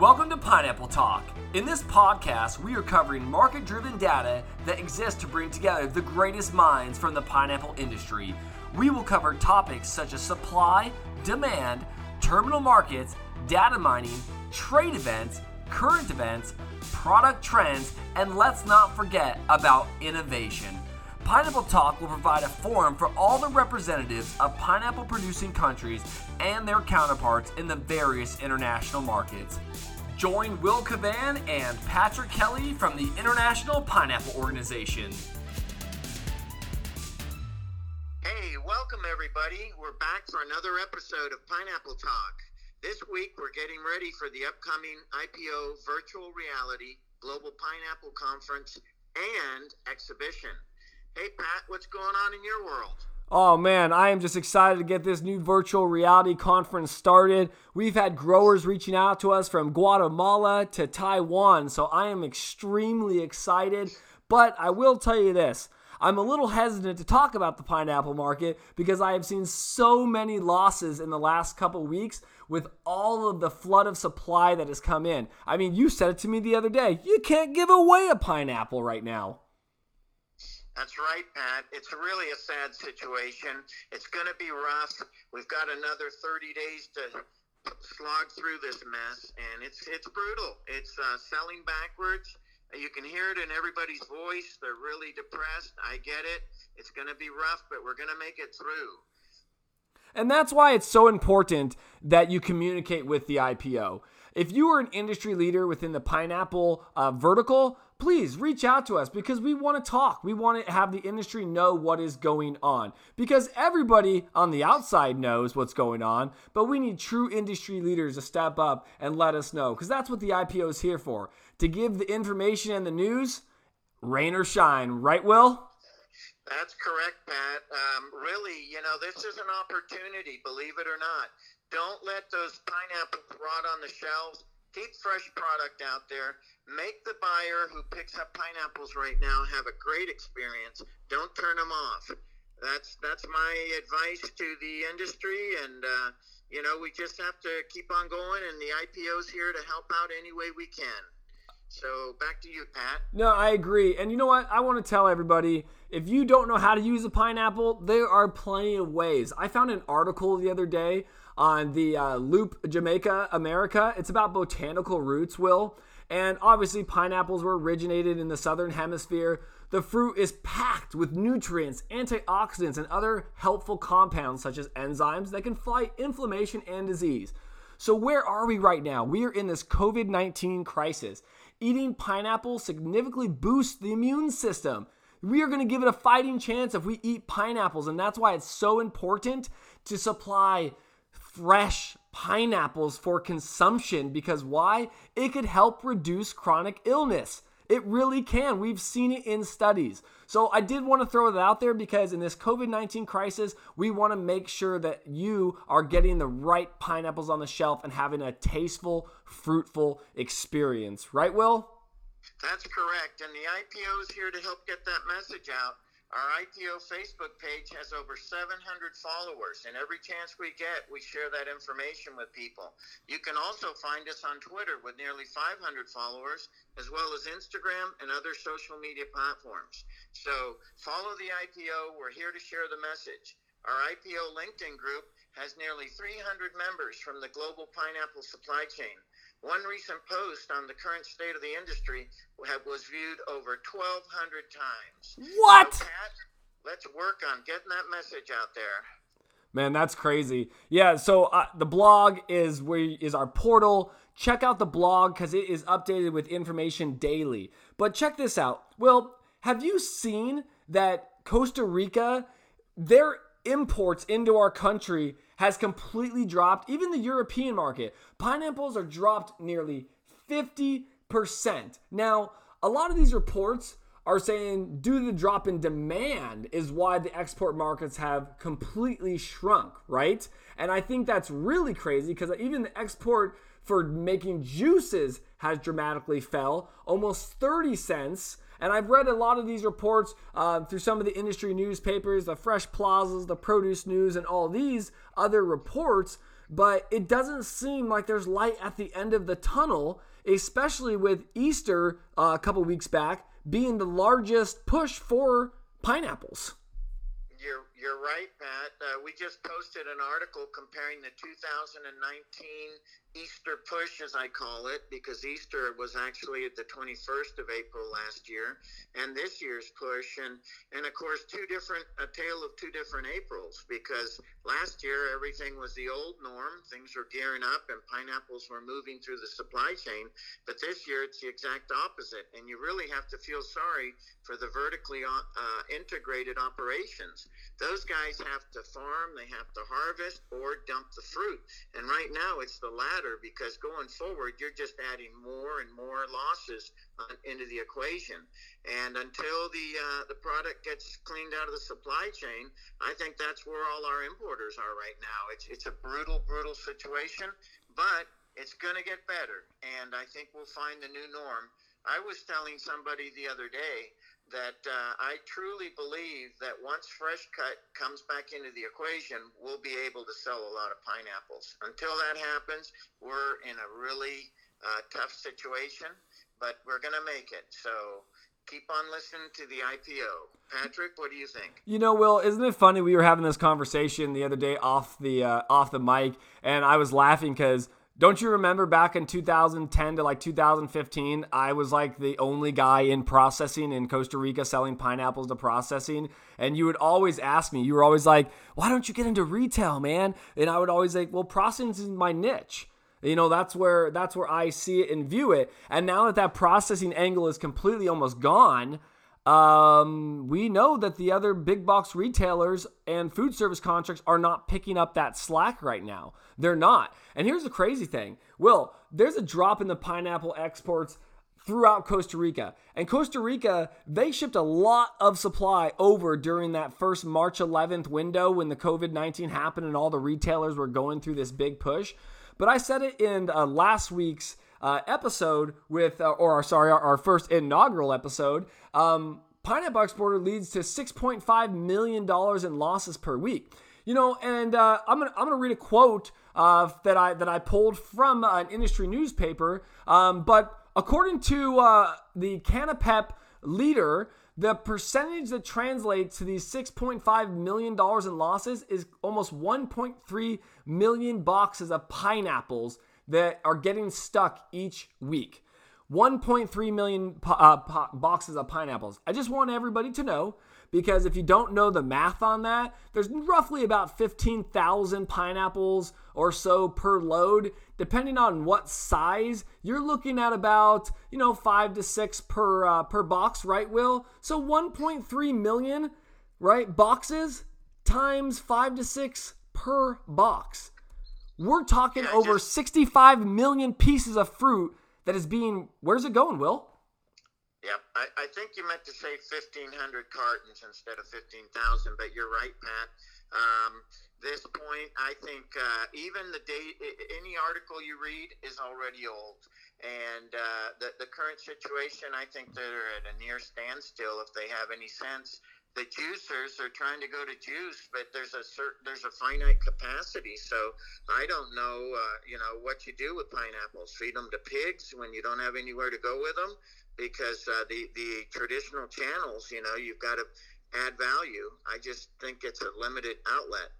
Welcome to Pineapple Talk. In this podcast, we are covering market driven data that exists to bring together the greatest minds from the pineapple industry. We will cover topics such as supply, demand, terminal markets, data mining, trade events, current events, product trends, and let's not forget about innovation. Pineapple Talk will provide a forum for all the representatives of pineapple producing countries and their counterparts in the various international markets. Join Will Cavan and Patrick Kelly from the International Pineapple Organization. Hey, welcome everybody. We're back for another episode of Pineapple Talk. This week we're getting ready for the upcoming IPO Virtual Reality Global Pineapple Conference and Exhibition. Hey, Pat, what's going on in your world? Oh man, I am just excited to get this new virtual reality conference started. We've had growers reaching out to us from Guatemala to Taiwan, so I am extremely excited. But I will tell you this I'm a little hesitant to talk about the pineapple market because I have seen so many losses in the last couple weeks with all of the flood of supply that has come in. I mean, you said it to me the other day. You can't give away a pineapple right now. That's right, Pat. It's really a sad situation. It's going to be rough. We've got another 30 days to slog through this mess, and it's it's brutal. It's uh, selling backwards. You can hear it in everybody's voice. They're really depressed. I get it. It's going to be rough, but we're going to make it through. And that's why it's so important that you communicate with the IPO. If you are an industry leader within the pineapple uh, vertical, please reach out to us because we want to talk. We want to have the industry know what is going on because everybody on the outside knows what's going on, but we need true industry leaders to step up and let us know because that's what the IPO is here for to give the information and the news, rain or shine. Right, Will? That's correct, Pat. Um, really, you know, this is an opportunity, believe it or not. Don't let those pineapples rot on the shelves. Keep fresh product out there. Make the buyer who picks up pineapples right now have a great experience. Don't turn them off. That's that's my advice to the industry, and uh, you know we just have to keep on going. And the IPO's here to help out any way we can. So back to you, Pat. No, I agree. And you know what? I want to tell everybody if you don't know how to use a pineapple, there are plenty of ways. I found an article the other day on the uh, Loop Jamaica America. It's about botanical roots, Will. And obviously, pineapples were originated in the southern hemisphere. The fruit is packed with nutrients, antioxidants, and other helpful compounds such as enzymes that can fight inflammation and disease. So, where are we right now? We are in this COVID 19 crisis. Eating pineapple significantly boosts the immune system. We are going to give it a fighting chance if we eat pineapples, and that's why it's so important to supply fresh pineapples for consumption because why? It could help reduce chronic illness. It really can. We've seen it in studies. So I did want to throw it out there because in this COVID 19 crisis, we want to make sure that you are getting the right pineapples on the shelf and having a tasteful, fruitful experience. Right, Will? That's correct. And the IPO is here to help get that message out. Our IPO Facebook page has over 700 followers, and every chance we get, we share that information with people. You can also find us on Twitter with nearly 500 followers, as well as Instagram and other social media platforms. So follow the IPO. We're here to share the message. Our IPO LinkedIn group has nearly 300 members from the global pineapple supply chain. One recent post on the current state of the industry was viewed over 1,200 times. What? So, Pat, let's work on getting that message out there. Man, that's crazy. Yeah, so uh, the blog is where is our portal. Check out the blog because it is updated with information daily. But check this out. Well, have you seen that Costa Rica, their imports into our country has completely dropped. Even the European market, pineapples are dropped nearly 50%. Now, a lot of these reports are saying due to the drop in demand is why the export markets have completely shrunk, right? And I think that's really crazy because even the export for making juices has dramatically fell almost 30 cents and I've read a lot of these reports uh, through some of the industry newspapers, the Fresh Plazas, the Produce News, and all these other reports but it doesn't seem like there's light at the end of the tunnel, especially with Easter uh, a couple weeks back being the largest push for pineapples. You're you're right, Pat. Uh, we just posted an article comparing the 2019 Easter push, as I call it, because Easter was actually the 21st of April last year, and this year's push, and and of course two different a tale of two different Aprils, because last year everything was the old norm, things were gearing up, and pineapples were moving through the supply chain, but this year it's the exact opposite, and you really have to feel sorry for the vertically uh, integrated operations. Those guys have to farm, they have to harvest, or dump the fruit, and right now it's the latter matter because going forward, you're just adding more and more losses into the equation. And until the uh, the product gets cleaned out of the supply chain, I think that's where all our importers are right now. It's it's a brutal, brutal situation, but it's going to get better, and I think we'll find the new norm. I was telling somebody the other day that uh, I truly believe that once fresh cut comes back into the equation, we'll be able to sell a lot of pineapples. Until that happens, we're in a really uh, tough situation, but we're going to make it. So keep on listening to the IPO. Patrick, what do you think? You know, Will, isn't it funny? We were having this conversation the other day off the uh, off the mic, and I was laughing because don't you remember back in 2010 to like 2015, I was like the only guy in processing in Costa Rica selling pineapples to processing. And you would always ask me, you were always like, why don't you get into retail, man? And I would always like, well, processing is my niche. You know, that's where that's where I see it and view it. And now that that processing angle is completely almost gone, um, we know that the other big box retailers and food service contracts are not picking up that slack right now. They're not. And here's the crazy thing Will, there's a drop in the pineapple exports throughout Costa Rica. And Costa Rica, they shipped a lot of supply over during that first March 11th window when the COVID 19 happened and all the retailers were going through this big push. But I said it in uh, last week's uh, episode with, uh, or sorry, our, our, first inaugural episode. Um, pineapple exporter leads to $6.5 million in losses per week. You know, and uh, I'm gonna I'm gonna read a quote uh, that I that I pulled from an industry newspaper. Um, but according to uh, the Canapep leader, the percentage that translates to these $6.5 million in losses is almost 1.3 million boxes of pineapples that are getting stuck each week. 1.3 million uh, boxes of pineapples. I just want everybody to know because if you don't know the math on that, there's roughly about 15,000 pineapples or so per load. Depending on what size, you're looking at about, you know, 5 to 6 per uh, per box, right, Will? So 1.3 million, right, boxes times 5 to 6 per box. We're talking yeah, over just, 65 million pieces of fruit that is being. Where's it going, Will? Yep, I, I think you meant to say 1,500 cartons instead of 15,000, but you're right, Pat. Um, this point, I think uh, even the date, any article you read is already old. And uh, the, the current situation, I think they're at a near standstill if they have any sense the juicers are trying to go to juice, but there's a certain there's a finite capacity. So I don't know, uh, you know, what you do with pineapples. Feed them to pigs when you don't have anywhere to go with them, because uh, the the traditional channels, you know, you've got to add value. I just think it's a limited outlet.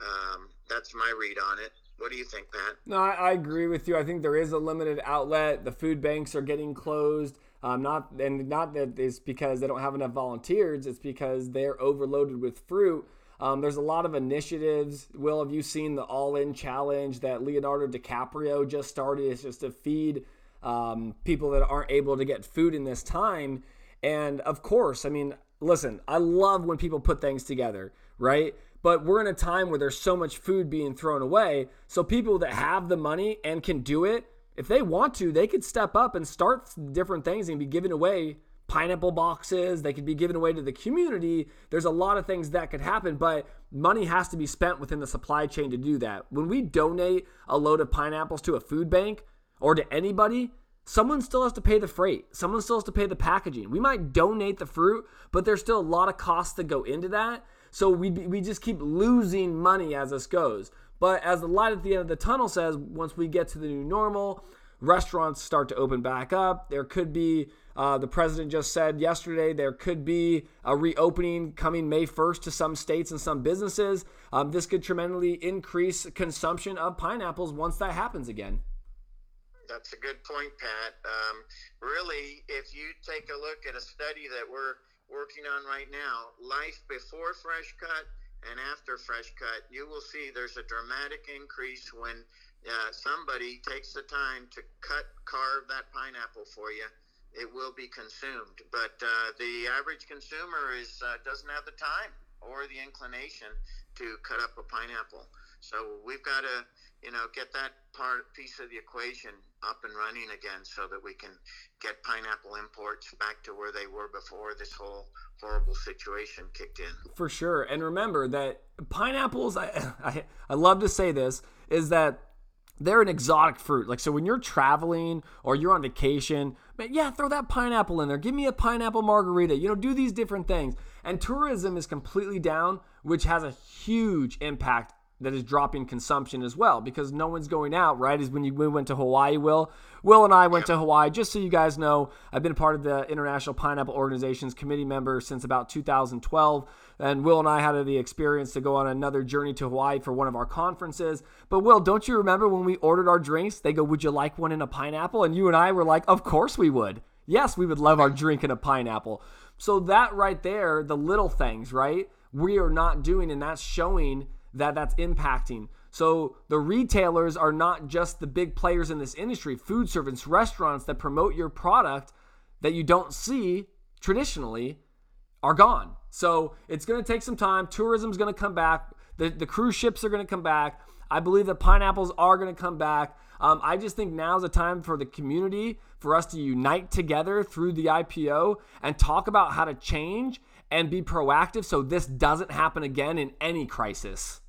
Um, that's my read on it. What do you think, Pat? No, I, I agree with you. I think there is a limited outlet. The food banks are getting closed. Um, not and not that it's because they don't have enough volunteers. It's because they're overloaded with fruit. Um, there's a lot of initiatives. Will, have you seen the All In Challenge that Leonardo DiCaprio just started? It's just to feed um, people that aren't able to get food in this time. And of course, I mean, listen, I love when people put things together, right? But we're in a time where there's so much food being thrown away. So people that have the money and can do it if they want to, they could step up and start different things and be giving away pineapple boxes. They could be given away to the community. There's a lot of things that could happen, but money has to be spent within the supply chain to do that. When we donate a load of pineapples to a food bank or to anybody, someone still has to pay the freight. Someone still has to pay the packaging. We might donate the fruit, but there's still a lot of costs that go into that. So we, we just keep losing money as this goes. But as the light at the end of the tunnel says, once we get to the new normal, restaurants start to open back up. There could be, uh, the president just said yesterday, there could be a reopening coming May 1st to some states and some businesses. Um, this could tremendously increase consumption of pineapples once that happens again. That's a good point, Pat. Um, really, if you take a look at a study that we're working on right now, life before fresh cut and after fresh cut, you will see there's a dramatic increase when uh, somebody takes the time to cut, carve that pineapple for you. It will be consumed, but uh, the average consumer is uh, doesn't have the time or the inclination to cut up a pineapple. So we've got to, you know, get that part piece of the equation up and running again, so that we can get pineapple imports back to where they were before this whole horrible situation kicked in. For sure. And remember that pineapples, I, I, I love to say this, is that they're an exotic fruit. Like, so when you're traveling or you're on vacation, man, yeah, throw that pineapple in there. Give me a pineapple margarita. You know, do these different things. And tourism is completely down, which has a huge impact that is dropping consumption as well because no one's going out, right? Is when you we went to Hawaii, Will. Will and I went to Hawaii. Just so you guys know, I've been a part of the International Pineapple Organization's committee member since about 2012. And Will and I had the experience to go on another journey to Hawaii for one of our conferences. But Will, don't you remember when we ordered our drinks? They go, "Would you like one in a pineapple?" And you and I were like, "Of course we would. Yes, we would love our drink in a pineapple." So that right there, the little things, right? We are not doing, and that's showing that that's impacting. So the retailers are not just the big players in this industry, food service, restaurants that promote your product that you don't see traditionally are gone. So it's going to take some time. Tourism's going to come back. The, the cruise ships are going to come back. I believe that pineapples are going to come back. Um, I just think now's the time for the community for us to unite together through the IPO and talk about how to change and be proactive so this doesn't happen again in any crisis.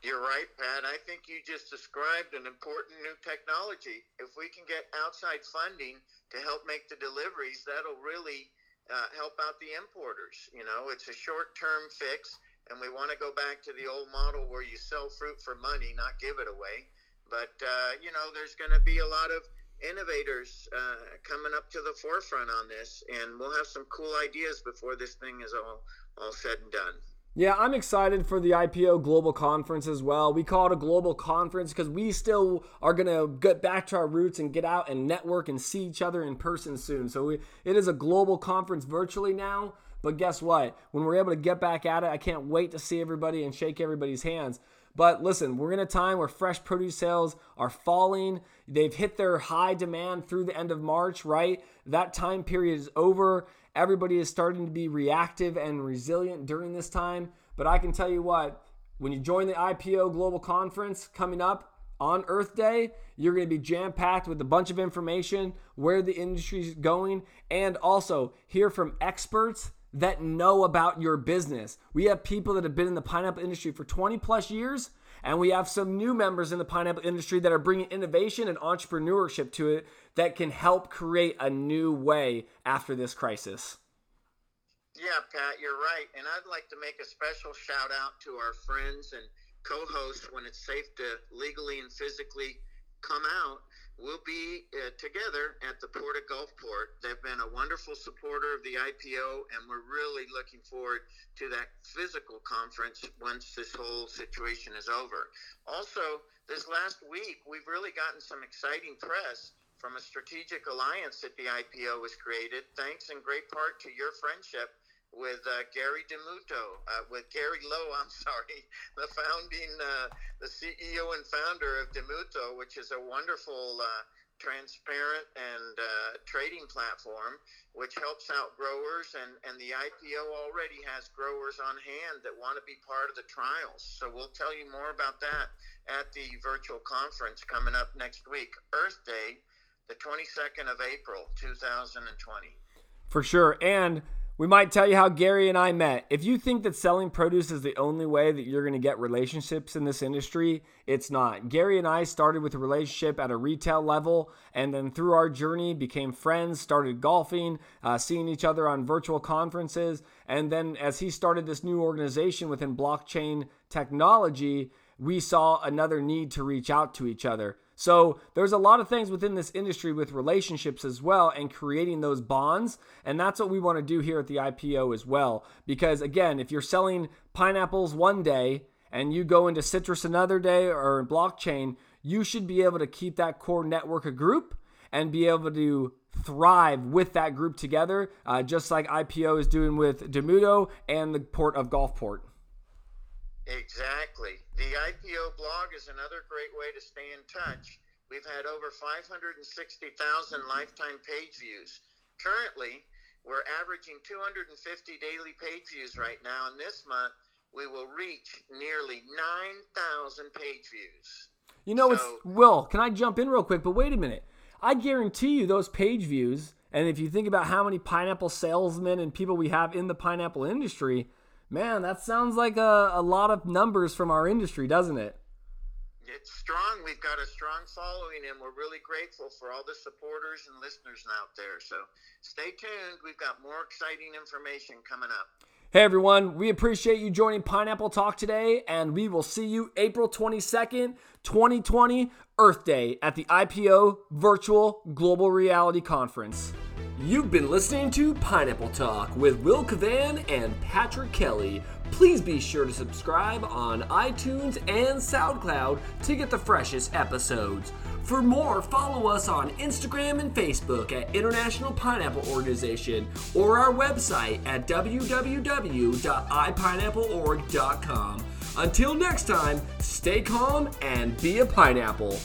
You're right, Pat. I think you just described an important new technology. If we can get outside funding to help make the deliveries, that'll really uh, help out the importers. You know, it's a short term fix, and we want to go back to the old model where you sell fruit for money, not give it away. But, uh, you know, there's going to be a lot of innovators uh, coming up to the forefront on this, and we'll have some cool ideas before this thing is all all said and done. Yeah, I'm excited for the IPO Global Conference as well. We call it a global conference because we still are going to get back to our roots and get out and network and see each other in person soon. So we, it is a global conference virtually now. But guess what? When we're able to get back at it, I can't wait to see everybody and shake everybody's hands. But listen, we're in a time where fresh produce sales are falling. They've hit their high demand through the end of March, right? That time period is over. Everybody is starting to be reactive and resilient during this time. But I can tell you what, when you join the IPO Global Conference coming up on Earth Day, you're going to be jam packed with a bunch of information, where the industry is going, and also hear from experts that know about your business. We have people that have been in the pineapple industry for 20 plus years, and we have some new members in the pineapple industry that are bringing innovation and entrepreneurship to it that can help create a new way after this crisis. Yeah, Pat, you're right. And I'd like to make a special shout out to our friends and co hosts when it's safe to legally and physically come out we'll be uh, together at the Port of Gulfport. They've been a wonderful supporter of the IPO, and we're really looking forward to that physical conference once this whole situation is over. Also, this last week, we've really gotten some exciting press from a strategic alliance that the IPO was created, thanks in great part to your friendship with uh, Gary DiMuto, uh, with Gary Lowe, I'm sorry, the founding, uh, the CEO and founder of DiMuto, which is a wonderful, uh, transparent and uh, trading platform, which helps out growers. And, and the IPO already has growers on hand that want to be part of the trials. So we'll tell you more about that at the virtual conference coming up next week, Earth Day, the 22nd of April, 2020. For sure. And we might tell you how Gary and I met. If you think that selling produce is the only way that you're going to get relationships in this industry, it's not. Gary and I started with a relationship at a retail level, and then through our journey became friends, started golfing, uh, seeing each other on virtual conferences, and then as he started this new organization within blockchain technology, we saw another need to reach out to each other. So there's a lot of things within this industry with relationships as well and creating those bonds. And that's what we want to do here at the IPO as well. Because again, if you're selling pineapples one day and you go into citrus another day or blockchain, you should be able to keep that core network a group and be able to thrive with that group together, uh, just like IPO is doing with DiMuto and the port of Gulfport. Exactly. The IPO blog is another great way to stay in touch. We've had over 560,000 lifetime page views. Currently, we're averaging 250 daily page views right now, and this month we will reach nearly 9,000 page views. You know, so, it's Will. Can I jump in real quick? But wait a minute. I guarantee you those page views, and if you think about how many pineapple salesmen and people we have in the pineapple industry, man, that sounds like a, a lot of numbers from our industry, doesn't it? It's strong. We've got a strong following, and we're really grateful for all the supporters and listeners out there. So stay tuned. We've got more exciting information coming up. Hey everyone, we appreciate you joining Pineapple Talk today, and we will see you April 22nd, 2020, Earth Day at the IPO Virtual Global Reality Conference. You've been listening to Pineapple Talk with Will Cavan and Patrick Kelly. Please be sure to subscribe on iTunes and SoundCloud to get the freshest episodes. For more, follow us on Instagram and Facebook at International Pineapple Organization or our website at www.ipineappleorg.com. Until next time, stay calm and be a pineapple.